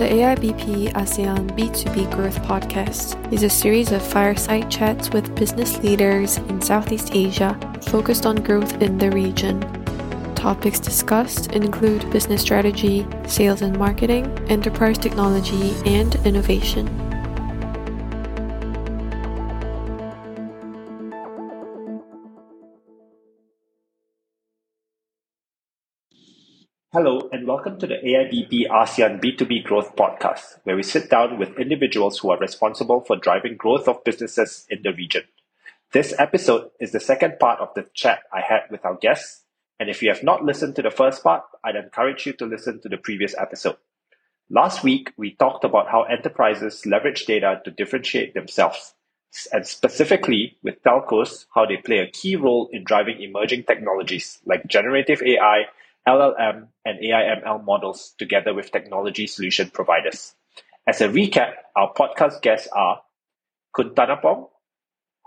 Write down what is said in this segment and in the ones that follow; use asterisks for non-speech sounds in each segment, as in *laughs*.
The AIBP ASEAN B2B Growth Podcast is a series of fireside chats with business leaders in Southeast Asia focused on growth in the region. Topics discussed include business strategy, sales and marketing, enterprise technology, and innovation. Hello, and welcome to the AIBP ASEAN B2B Growth Podcast, where we sit down with individuals who are responsible for driving growth of businesses in the region. This episode is the second part of the chat I had with our guests, and if you have not listened to the first part, I'd encourage you to listen to the previous episode. Last week, we talked about how enterprises leverage data to differentiate themselves, and specifically with telcos, how they play a key role in driving emerging technologies like generative AI LLM, and AIML models together with technology solution providers. As a recap, our podcast guests are Khun Tanapong,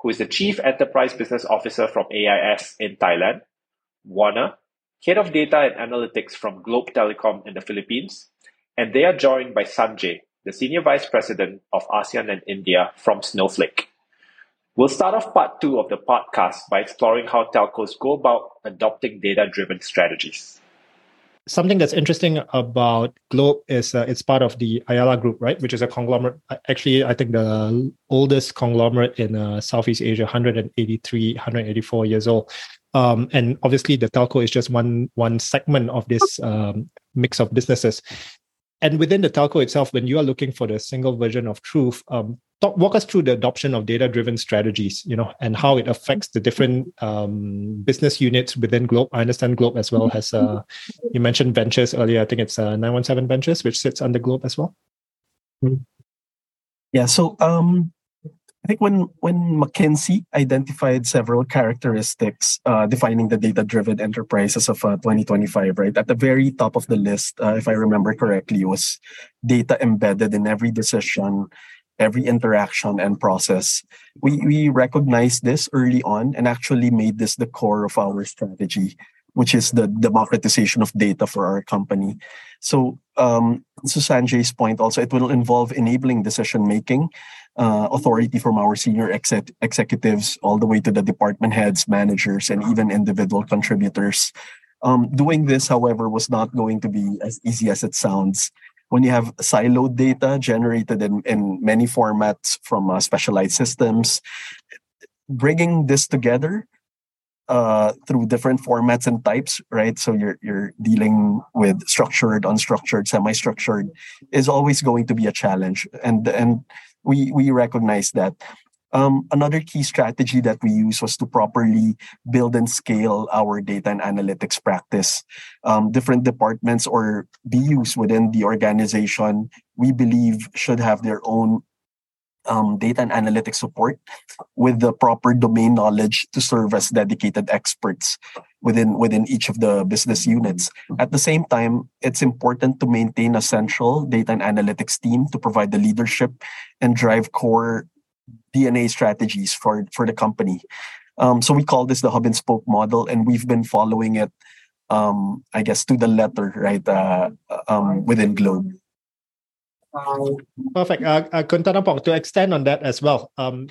who is the Chief Enterprise Business Officer from AIS in Thailand, Warner, Head of Data and Analytics from Globe Telecom in the Philippines, and they are joined by Sanjay, the Senior Vice President of ASEAN and India from Snowflake. We'll start off part two of the podcast by exploring how telcos go about adopting data driven strategies something that's interesting about Globe is uh, it's part of the Ayala Group, right? Which is a conglomerate. Actually, I think the oldest conglomerate in uh, Southeast Asia, 183, 184 years old. Um, and obviously, the telco is just one one segment of this um, mix of businesses. And within the telco itself, when you are looking for the single version of truth, um, talk, walk us through the adoption of data-driven strategies, you know, and how it affects the different um, business units within Globe. I understand Globe as well has, uh, you mentioned ventures earlier. I think it's uh, 917 Ventures, which sits under Globe as well. Yeah. So um, I think when when McKinsey identified several characteristics uh, defining the data-driven enterprises of uh, 2025, right at the very top of the list, uh, if I remember correctly, was data embedded in every decision, every interaction and process. We we recognized this early on and actually made this the core of our strategy, which is the democratization of data for our company. So, um, to Sanjay's point, also it will involve enabling decision making. Uh, authority from our senior exec- executives all the way to the department heads, managers, and even individual contributors. Um, doing this, however, was not going to be as easy as it sounds when you have siloed data generated in, in many formats from uh, specialized systems, bringing this together uh, through different formats and types, right? So you're you're dealing with structured, unstructured, semi-structured, is always going to be a challenge, and and we we recognize that. Um, another key strategy that we use was to properly build and scale our data and analytics practice. Um, different departments or BUs within the organization, we believe, should have their own um, data and analytics support with the proper domain knowledge to serve as dedicated experts within within each of the business units. At the same time, it's important to maintain a central data and analytics team to provide the leadership and drive core D&A strategies for for the company. Um, so we call this the hub and spoke model, and we've been following it, um, I guess, to the letter, right, uh, um, within Globe. Perfect. Uh, uh, to extend on that as well, um,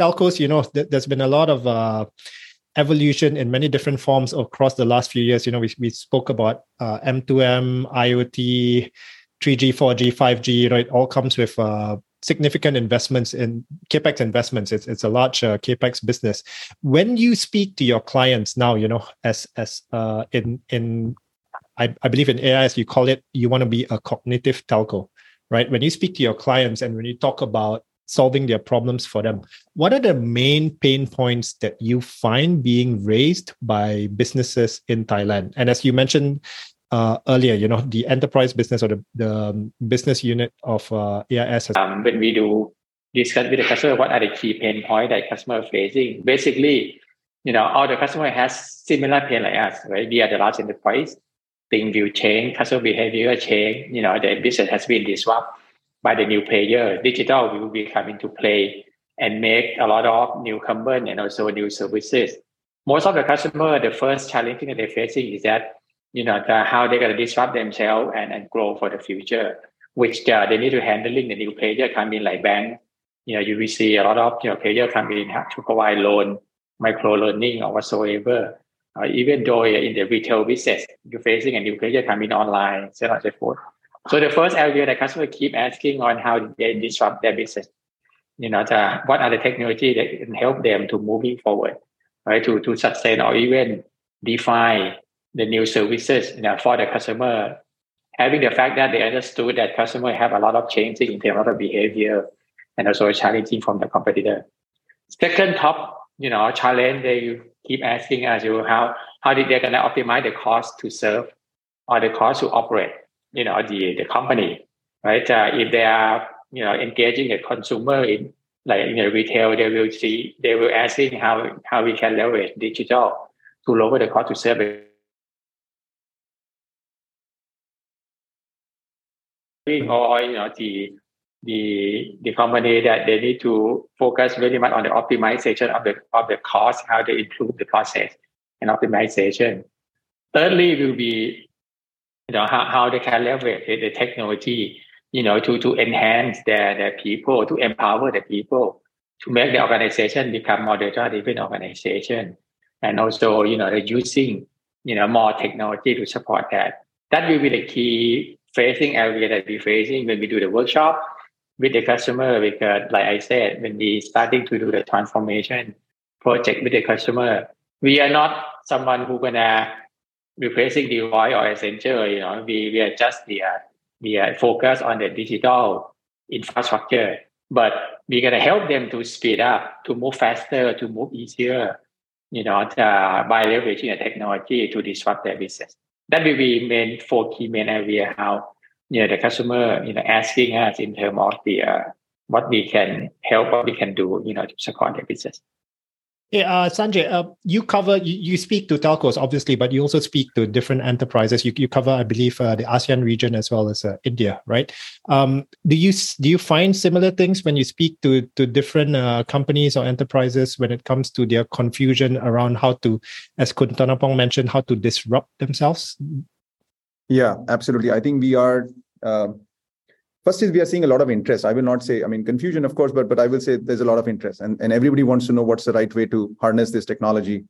telcos, you know, th- there's been a lot of uh, evolution in many different forms across the last few years. You know, we, we spoke about uh, M2M, IoT, 3G, 4G, 5G, you know, it all comes with uh, significant investments in capex investments. It's it's a large uh, capex business. When you speak to your clients now, you know, as as uh, in in I, I believe in AIS you call it you want to be a cognitive telco, right? When you speak to your clients and when you talk about solving their problems for them, what are the main pain points that you find being raised by businesses in Thailand? And as you mentioned, uh, earlier, you know, the enterprise business or the, the um, business unit of uh, AIS. Has- um, when we do discuss with the customer, what are the key pain points that customer facing? Basically, you know, all the customer has similar pain like us, right? We are the large enterprise. Things will change, customer behavior change. You know, the business has been disrupted by the new player. Digital will be coming to play and make a lot of new newcomer and also new services. Most of the customer, the first challenge that they're facing is that you know the, how they're going to disrupt themselves and, and grow for the future which uh, they need to handling the new player coming like bank. You know, you will see a lot of you know player coming in to provide loan, micro learning or whatsoever. Uh, even though you're in the retail business, you're facing a new player coming online, so on and so forth. So the first area that customer keep asking on how they disrupt their business. You know, the, what are the technology that can help them to moving forward, right? To to sustain or even define the new services you know, for the customer. Having the fact that they understood that customer have a lot of changing in terms of behavior and also challenging from the competitor. Second top, you know, challenge they keep asking us, you how how did they gonna optimize the cost to serve or the cost to operate, you know, the the company, right? Uh, if they are, you know, engaging a consumer in like in the retail, they will see they will asking how how we can leverage digital to lower the cost to serve or you know the the the company that they need to focus very much on the optimization of the of the cost, how to improve the process and optimization. Thirdly, will be you know how, how they can leverage the technology, you know, to to enhance their their people, to empower the people, to make the organization become more data driven organization, and also you know they're using you know more technology to support that. That will be the key facing area that we're facing when we do the workshop with the customer because like I said, when we starting to do the transformation project with the customer, we are not someone who gonna replacing Deloitte or Accenture, you know, we, we are just the uh, we are focused on the digital infrastructure, but we're gonna help them to speed up, to move faster, to move easier, you know, uh, by leveraging the technology to disrupt their business. That will be main four key main area how you know the customer you know asking us in terms of the uh, what we can help what we can do you know to support their business yeah, uh, Sanjay, uh, you cover you, you speak to telcos obviously, but you also speak to different enterprises. You, you cover, I believe, uh, the ASEAN region as well as uh, India, right? Um, do you do you find similar things when you speak to to different uh, companies or enterprises when it comes to their confusion around how to, as Khun Tanapong mentioned, how to disrupt themselves? Yeah, absolutely. I think we are uh, first is we are seeing a lot of interest. I will not say i mean confusion of course but but i will say there's a lot of interest and, and everybody wants to know what's the right way to harness this technology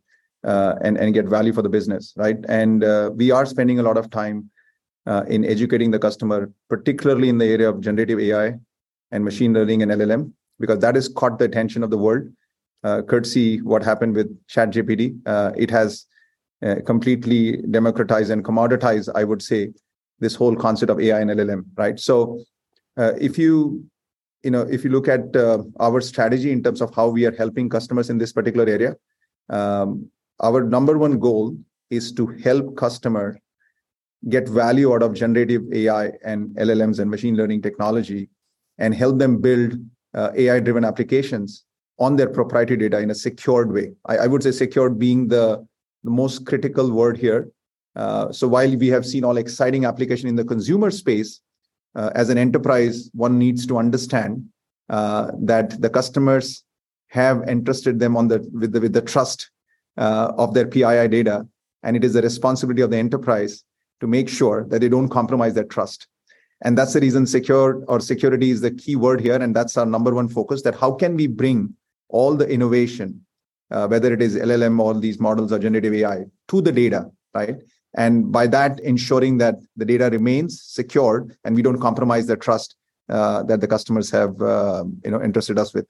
uh, and and get value for the business right? And uh, we are spending a lot of time uh, in educating the customer particularly in the area of generative ai and machine learning and llm because that has caught the attention of the world. Uh, courtesy what happened with chat gpt uh, it has uh, completely democratize and commoditize, i would say this whole concept of ai and llm right? So uh, if you you know if you look at uh, our strategy in terms of how we are helping customers in this particular area um, our number one goal is to help customer get value out of generative ai and llms and machine learning technology and help them build uh, ai driven applications on their proprietary data in a secured way. I, I would say secured being the, the most critical word here uh, so while we have seen all exciting application in the consumer space uh, as an enterprise, one needs to understand uh, that the customers have entrusted them on the with the with the trust uh, of their PII data, and it is the responsibility of the enterprise to make sure that they don't compromise that trust. And that's the reason secure or security is the key word here, and that's our number one focus. That how can we bring all the innovation, uh, whether it is LLM or these models or generative AI, to the data, right? and by that ensuring that the data remains secured and we don't compromise the trust uh, that the customers have uh, you know entrusted us with.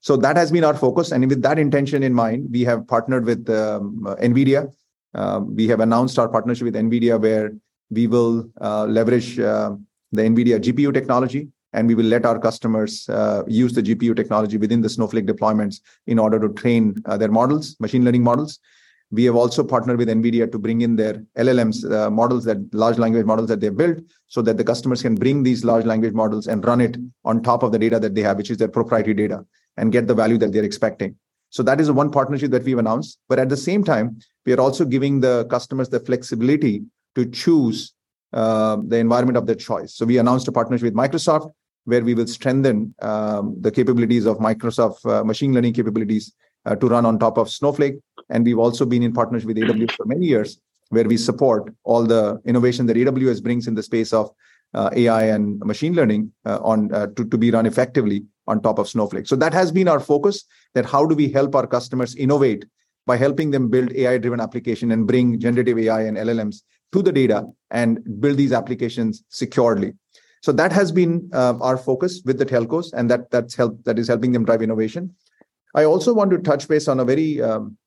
So that has been our focus. And with that intention in mind we have partnered with um, nvidia. Uh, we have announced our partnership with nvidia where we will uh, leverage uh, the nvidia gpu technology and we will let our customers uh, use the gpu technology within the snowflake deployments in order to train their models machine learning models we have also partnered with NVIDIA to bring in their LLMs uh, models, that large language models that they built, so that the customers can bring these large language models and run it on top of the data that they have, which is their proprietary data, and get the value that they're expecting. So that is one partnership that we've announced. But at the same time, we are also giving the customers the flexibility to choose uh, the environment of their choice. So we announced a partnership with Microsoft, where we will strengthen um, the capabilities of Microsoft uh, machine learning capabilities uh, to run on top of Snowflake. And we've also been in partnership with AWS for many years, where we support all the innovation that AWS brings in the space of uh, AI and machine learning uh, on uh, to, to be run effectively on top of Snowflake. So that has been our focus. That how do we help our customers innovate by helping them build AI-driven application and bring generative AI and LLMs to the data and build these applications securely. So that has been uh, our focus with the telcos, and that that's help that is helping them drive innovation. I also want to touch base on a very um,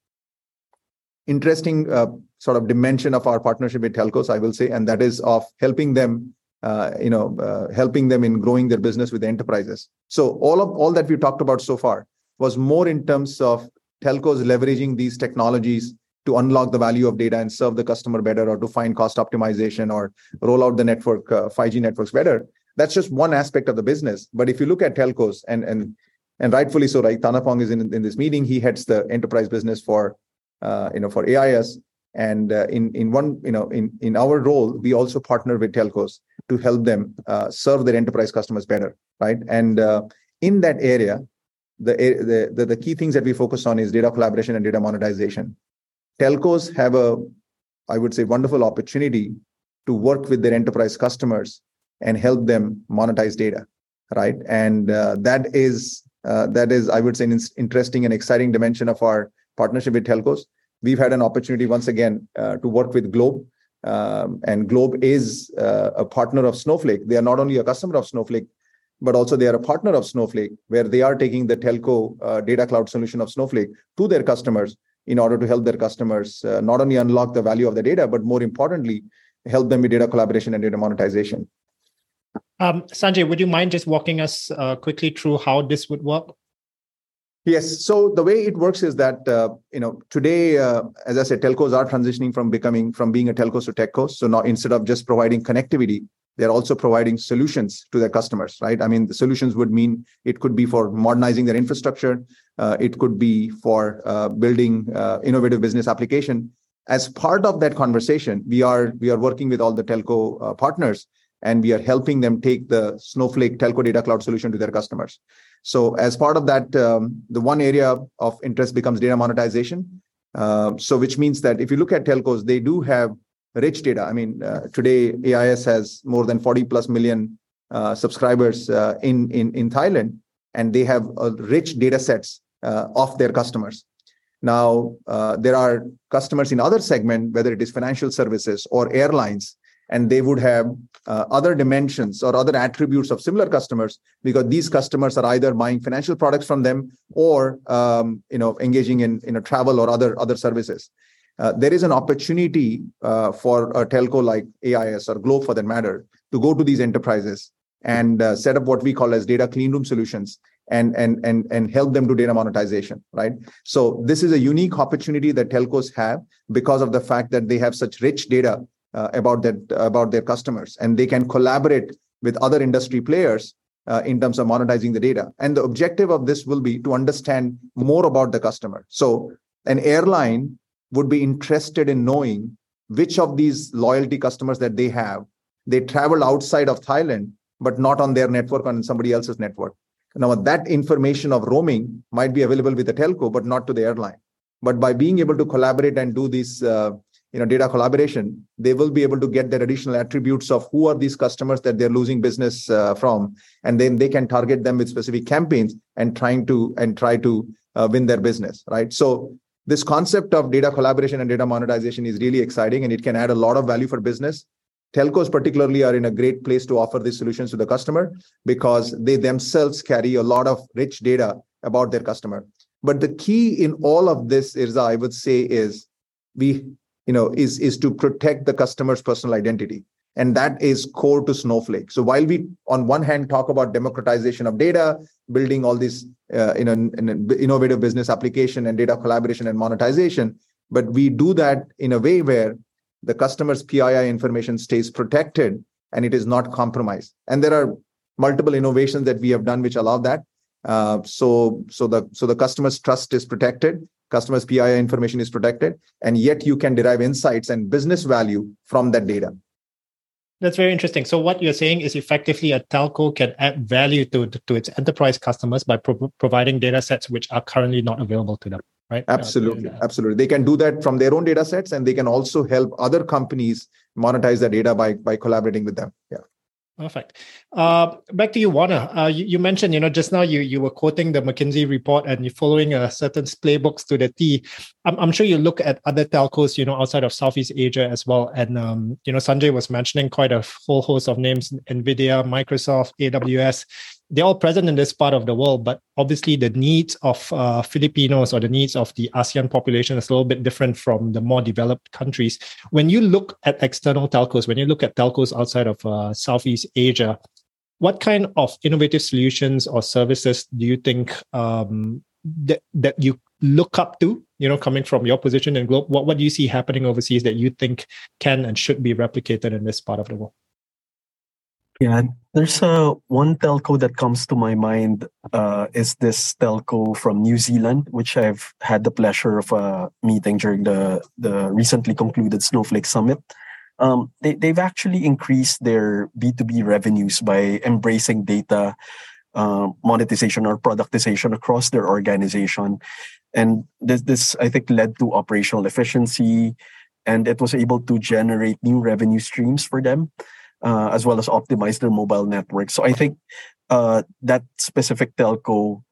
interesting uh, sort of dimension of our partnership with telcos, I will say, and that is of helping them, uh, you know, uh, helping them in growing their business with enterprises. So all of all that we talked about so far was more in terms of telcos leveraging these technologies to unlock the value of data and serve the customer better, or to find cost optimization, or roll out the network 5G uh, networks better. That's just one aspect of the business. But if you look at telcos, and and and rightfully so, right? Tanapong is in, in this meeting. He heads the enterprise business for uh, you know for AIS. And uh, in in one you know in in our role, we also partner with telcos to help them uh, serve their enterprise customers better, right? And uh, in that area, the the the key things that we focus on is data collaboration and data monetization. Telcos have a, I would say, wonderful opportunity to work with their enterprise customers and help them monetize data, right? And uh, that is uh, that is, I would say, an interesting and exciting dimension of our partnership with telcos. We've had an opportunity once again uh, to work with Globe, um, and Globe is uh, a partner of Snowflake. They are not only a customer of Snowflake, but also they are a partner of Snowflake, where they are taking the telco uh, data cloud solution of Snowflake to their customers in order to help their customers uh, not only unlock the value of the data, but more importantly, help them with data collaboration and data monetization. Um, Sanjay, would you mind just walking us uh, quickly through how this would work? Yes. So the way it works is that uh, you know today, uh, as I said, telcos are transitioning from becoming from being a telcos to techcos. So now instead of just providing connectivity, they're also providing solutions to their customers, right? I mean, the solutions would mean it could be for modernizing their infrastructure, it could be for uh, building uh, innovative business application. As part of that conversation, we are we are working with all the telco uh, partners and we are helping them take the Snowflake Telco Data Cloud solution to their customers. So as part of that, um, the one area of interest becomes data monetization. Uh, so which means that if you look at telcos, they do have rich data. I mean, uh, today AIS has more than 40 plus million uh, subscribers uh, in, in, in Thailand, and they have rich data sets uh, of their customers. Now, uh, there are customers in other segment, whether it is financial services or airlines, and they would have uh, other dimensions or other attributes of similar customers because these customers are either buying financial products from them or um, you know engaging in in a travel or other other services uh, there is an opportunity uh, for a telco like ais or globe for that matter to go to these enterprises and uh, set up what we call as data clean room solutions and and and and help them do data monetization right? So this is a unique opportunity that telcos have because of the fact that they have such rich data uh, about that about their customers and they can collaborate with other industry players uh, in terms of monetizing the data. And the objective of this will be to understand more about the customer. So an airline would be interested in knowing which of these loyalty customers that they have. They travel outside of thailand but not on their network on somebody else's network now that information of roaming might be available with the telco but not to the airline. But by being able to collaborate and do this uh, you know data collaboration they will be able to get their additional attributes of who are these customers that they're losing business uh, from. And then they can target them with specific campaigns and trying to and try to uh, win their business right? So this concept of data collaboration and data monetization is really exciting and it can add a lot of value for business telcos particularly are in a great place to offer these solutions to the customer because they themselves carry a lot of rich data about their customer. But the key in all of this is i would say is we you know is is to protect the customer's personal identity. And that is core to snowflake. So while we on one hand talk about democratization of data building all these uh, in, in an innovative business application and data collaboration and monetization but we do that in a way where the customer's pii information stays protected and it is not compromised and there are multiple innovations that we have done which allow that uh, so so the so the customer's trust is protected customers PII information is protected, and yet you can derive insights and business value from that data. That's very interesting. So what you're saying is effectively a telco can add value to to its enterprise customers by pro- providing data sets which are currently not available to them, right? Absolutely, uh, absolutely. They can do that from their own data sets, and they can also help other companies monetize their data by by collaborating with them. Yeah. Perfect. Uh, back to you, Warner. Uh, you, you, mentioned, you know, just now you you were quoting the McKinsey report and you're following a certain playbooks to the T. I'm, I'm sure you look at other telcos, you know, outside of Southeast Asia as well. And um, you know, Sanjay was mentioning quite a whole host of names: Nvidia, Microsoft, AWS they're all present in this part of the world, but obviously the needs of uh, Filipinos or the needs of the ASEAN population is a little bit different from the more developed countries. When you look at external telcos, when you look at telcos outside of uh, Southeast Asia, what kind of innovative solutions or services do you think um, that that you look up to? You know, coming from your position in globe, what what do you see happening overseas that you think can and should be replicated in this part of the world? Yeah, there's a one telco that comes to my mind uh, is this telco from New Zealand, which I've had the pleasure of uh, meeting during the the recently concluded Snowflake Summit. Um, they they've actually increased their B two B revenues by embracing data uh, monetization or productization across their organization, and this this I think led to operational efficiency, and it was able to generate new revenue streams for them uh, as well as optimize their mobile network. So I think uh, that specific telco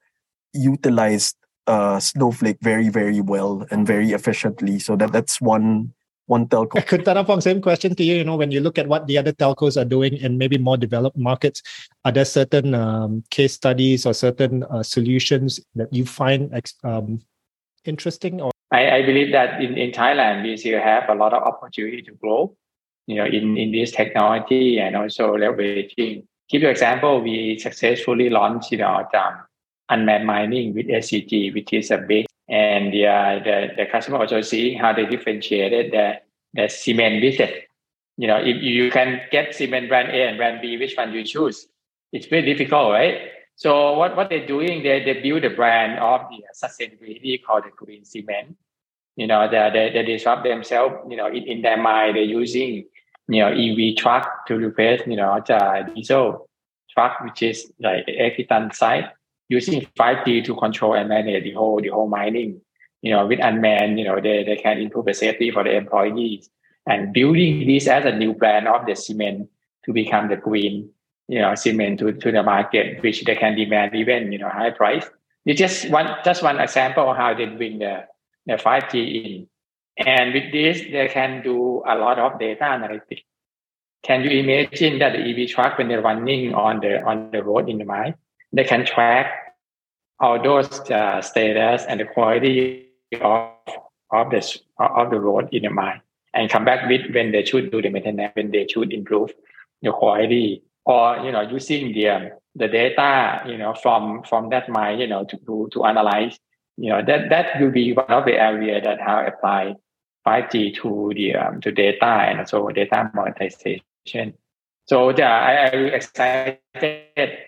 utilized uh, Snowflake very, very well and very efficiently. So that that's one one telco. Tanapong, same question to you. You know, when you look at what the other telcos are doing in maybe more developed markets, are there certain um, case studies or certain uh, solutions that you find um, interesting? Or I, I believe that in, in Thailand we still have a lot of opportunity to grow you know, in, in this technology and also leveraging. Give you example, we successfully launched, you know, um, unmanned mining with SCG, which is a big, and the, uh, the, the customer also seeing how they differentiated the, the cement business. You know, if you can get cement brand A and brand B, which one you choose? It's very difficult, right? So what, what they're doing, they, they build a brand of the sustainability called the green cement. You know, they, they, they disrupt themselves, you know, in, in their mind, they're using you know EV truck to replace you know the diesel truck which is like 80 ton size using 5G to control and manage the whole the whole mining you know with unmanned you know they, they can improve the safety for the employees. And building this as a new brand of the cement to become the green you know cement to, to the market which they can demand even you know high price. It's just one just one example of how they bring the the 5G in and with this, they can do a lot of data analytics. Can you imagine that the EV truck, when they're running on the on the road in the mine, they can track all those uh, status and the quality of of the of the road in the mine, and come back with when they should do the maintenance, when they should improve the quality, or you know using the um, the data you know from from that mine you know to to, to analyze you know that that will be one of the area that how apply 5G to the um, to data and also data monetization. So yeah, I, I'm excited,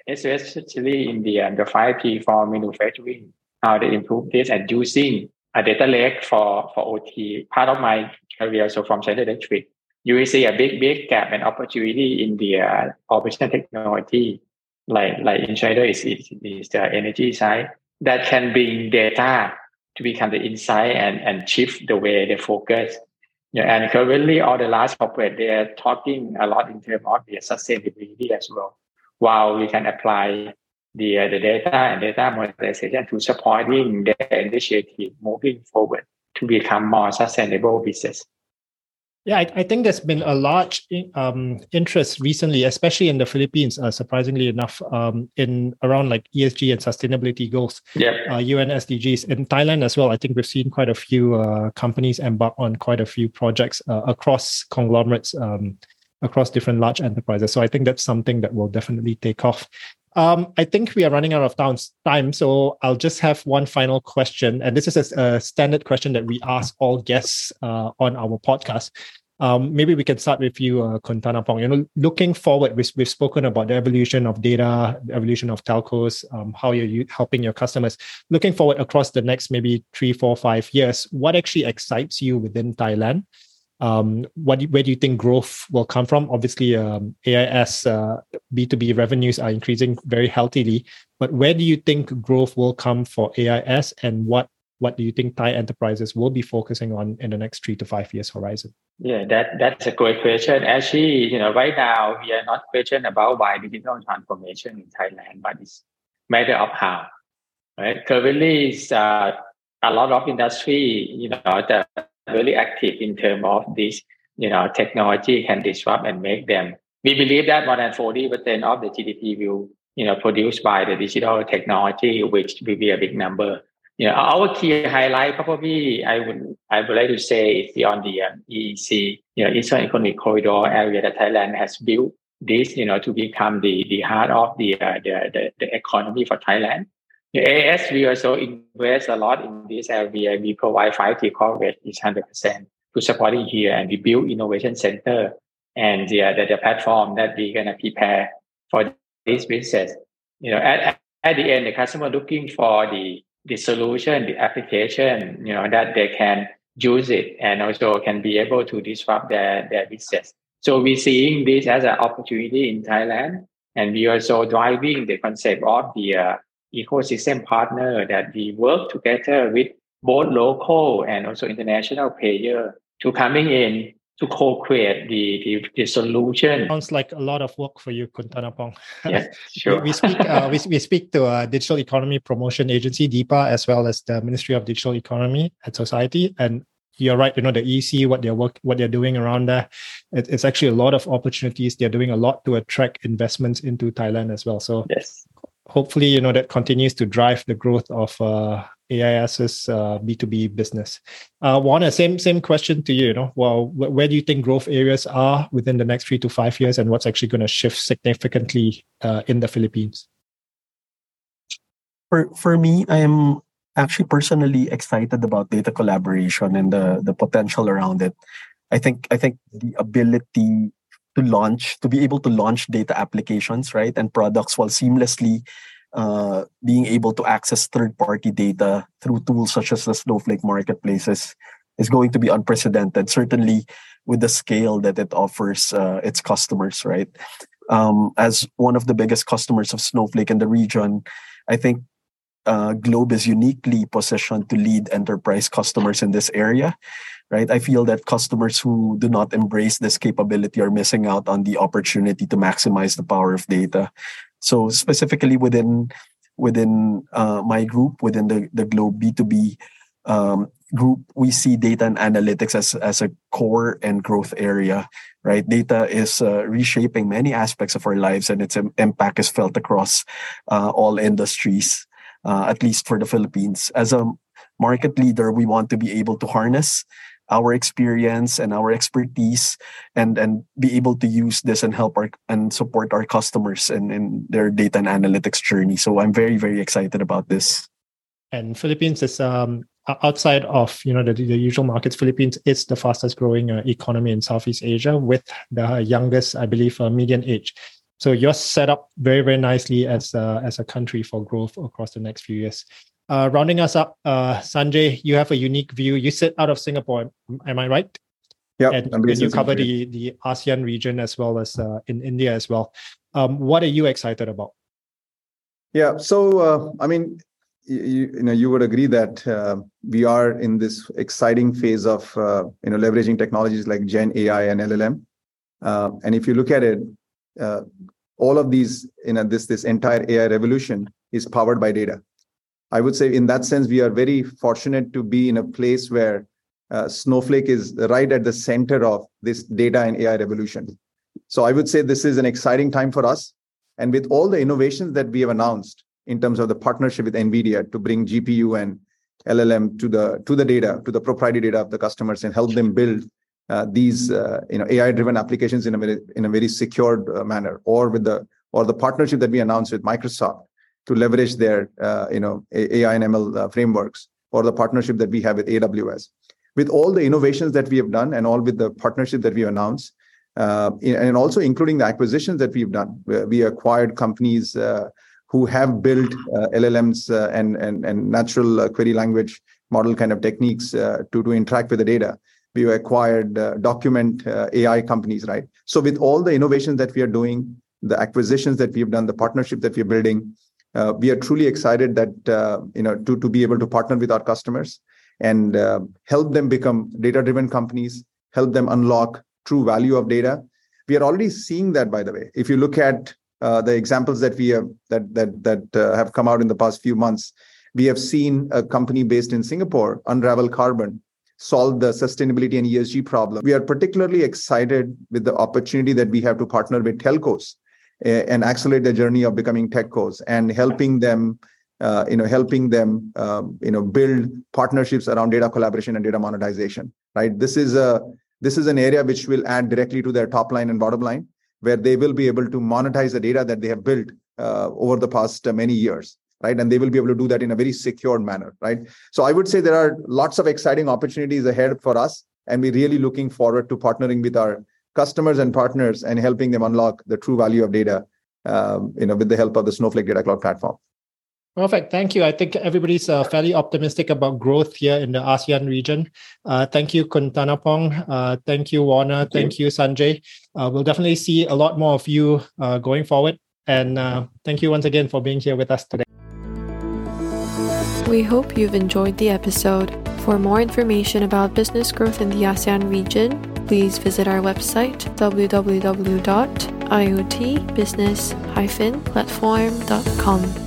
especially in the um, the 5G for manufacturing, how they improve this and using a data lake for for OT. Part of my career, so from Schneider Electric, you will see a big big gap and opportunity in the uh, operational technology. Like like in China is, is is the energy side that can bring data to become the insight and, and shift the way they focus. Yeah, and currently all the large corporate they are talking a lot in terms of the sustainability as well. While we can apply the uh, the data and data monetization to supporting the initiative moving forward to become more sustainable business. Yeah, I, I, think there's been a large um, interest recently, especially in the Philippines, uh, surprisingly enough, um, in around like ESG and sustainability goals, yeah. uh, UN SDGs. In Thailand as well, I think we've seen quite a few uh, companies embark on quite a few projects uh, across conglomerates, um, across different large enterprises. So I think that's something that will definitely take off. Um, I think we are running out of time, so I'll just have one final question, and this is a, a standard question that we ask all guests uh, on our podcast. Um, maybe we can start with you, uh, Pong. You know, looking forward, we've, we've spoken about the evolution of data, the evolution of telcos, um, how you're helping your customers. Looking forward across the next maybe three, four, five years, what actually excites you within Thailand? Um, what where do you think growth will come from? Obviously, um, AIS uh, B2B revenues are increasing very healthily, but where do you think growth will come for AIS, and what what do you think Thai enterprises will be focusing on in the next three to five years horizon? Yeah, that that's a great question. Actually, you know, right now we are not question about why digital transformation in Thailand, but it's matter of how. Right? Currently, it's, uh, a lot of industry, you know, that really active in terms of this, you know, technology can disrupt and make them. We believe that more than 40% of the GDP will, you know, produced by the digital technology, which will be a big number. Yeah, our key highlight probably I would I would like to say is on the um, EEC, you know, Eastern Economic Corridor area that Thailand has built this, you know, to become the the heart of the uh, the, the, the economy for Thailand. AIS we also invest a lot in this area. We provide 5G coverage is 100% to support it here, and we build innovation center and the, the, the platform that we're gonna prepare for this business. You know, at at the end, the customer looking for the the solution, the application, you know, that they can use it and also can be able to disrupt their, their business. So we're seeing this as an opportunity in Thailand. And we also driving the concept of the uh, ecosystem partner that we work together with both local and also international player to coming in to co-create the, the, the solution. Sounds like a lot of work for you, Khun Tanapong. *laughs* Yeah, *laughs* sure. we, we, speak uh, we, we speak to a digital economy promotion agency, DEPA, as well as the Ministry of Digital Economy and Society. And you're right, you know, the EC, what they're work, what they're doing around there, it, it's actually a lot of opportunities. They're doing a lot to attract investments into Thailand as well. So yes. Hopefully, you know, that continues to drive the growth of uh, AIS's uh, B2B business. Uh, Warner, same same question to you. You know, well, where do you think growth areas are within the next three to five years, and what's actually going to shift significantly uh, in the Philippines? For for me, I am actually personally excited about data collaboration and the the potential around it. I think I think the ability to launch to be able to launch data applications right and products while seamlessly uh, being able to access third-party data through tools such as the Snowflake marketplaces is going to be unprecedented. Certainly, with the scale that it offers uh, its customers, right? Um, as one of the biggest customers of Snowflake in the region, I think uh, Globe is uniquely positioned to lead enterprise customers in this area, right? I feel that customers who do not embrace this capability are missing out on the opportunity to maximize the power of data. So specifically within within uh, my group, within the, the Globe B2B um, group, we see data and analytics as, as a core and growth area, right? Data is uh, reshaping many aspects of our lives and its impact is felt across uh, all industries, uh, at least for the Philippines. As a market leader, we want to be able to harness our experience and our expertise and and be able to use this and help our and support our customers in, in their data and analytics journey. So i'm very very excited about this. And philippines is um outside of you know the, the usual markets philippines is the fastest growing uh, economy in southeast asia with the youngest i believe uh, median age so you're set up very very nicely as uh, as a country for growth across the next few years uh, rounding us up, uh, Sanjay, you have a unique view. You sit out of Singapore, am I right? Yeah, and, and you cover the the ASEAN region as well as uh, in India as well. Um, what are you excited about? Yeah, so uh, I mean, you, you, know, you would agree that uh, we are in this exciting phase of uh, you know leveraging technologies like Gen AI and LLM. and if you look at it, all of these, you know, this this entire AI revolution is powered by data I would say, in that sense, we are very fortunate to be in a place where uh, Snowflake is right at the center of this data and AI revolution. So I would say this is an exciting time for us. And with all the innovations that we have announced in terms of the partnership with NVIDIA to bring GPU and LLM to the to the data, to the proprietary data of the customers, and help them build uh, these uh, you know AI-driven applications in a very in a very secured uh, manner, or with the or the partnership that we announced with Microsoft to leverage their uh, you know AI and ML uh, frameworks or the partnership that we have with AWS. With all the innovations that we have done and all with the partnership that we announced, uh, and also including the acquisitions that we've done, we acquired companies uh, who have built uh, LLMs uh, and, and and natural query language model kind of techniques to to interact with the data. We acquired document AI companies, right? So with all the innovations that we are doing, the acquisitions that we've done, the partnership that we're building, uh, we are truly excited that uh, you know to, to be able to partner with our customers and uh, help them become data driven companies help them unlock true value of data. We are already seeing that, by the way. If you look at uh, the examples that we have that that that uh, have come out in the past few months, we have seen a company based in Singapore, Unravel Carbon, solve the sustainability and ESG problem. We are particularly excited with the opportunity that we have to partner with telcos uh, and accelerate the journey of becoming techcos and helping them uh, you know helping them um, you know build partnerships around data collaboration and data monetization right this is a this is an area which will add directly to their top line and bottom line where they will be able to monetize the data that they have built uh, over the past uh, many years right and they will be able to do that in a very secure manner right so i would say there are lots of exciting opportunities ahead for us and we're really looking forward to partnering with our customers and partners and helping them unlock the true value of data um, you know with the help of the snowflake data cloud platform Perfect. Thank you. I think everybody's uh, fairly optimistic about growth here in the ASEAN region. Uh, thank you, Khun Tanapong. Uh, thank you, Warner. Thank, thank you. you, Sanjay. Uh, we'll definitely see a lot more of you uh, going forward. And uh, thank you once again for being here with us today. We hope you've enjoyed the episode. For more information about business growth in the ASEAN region, please visit our website www.iotbusiness-platform.com.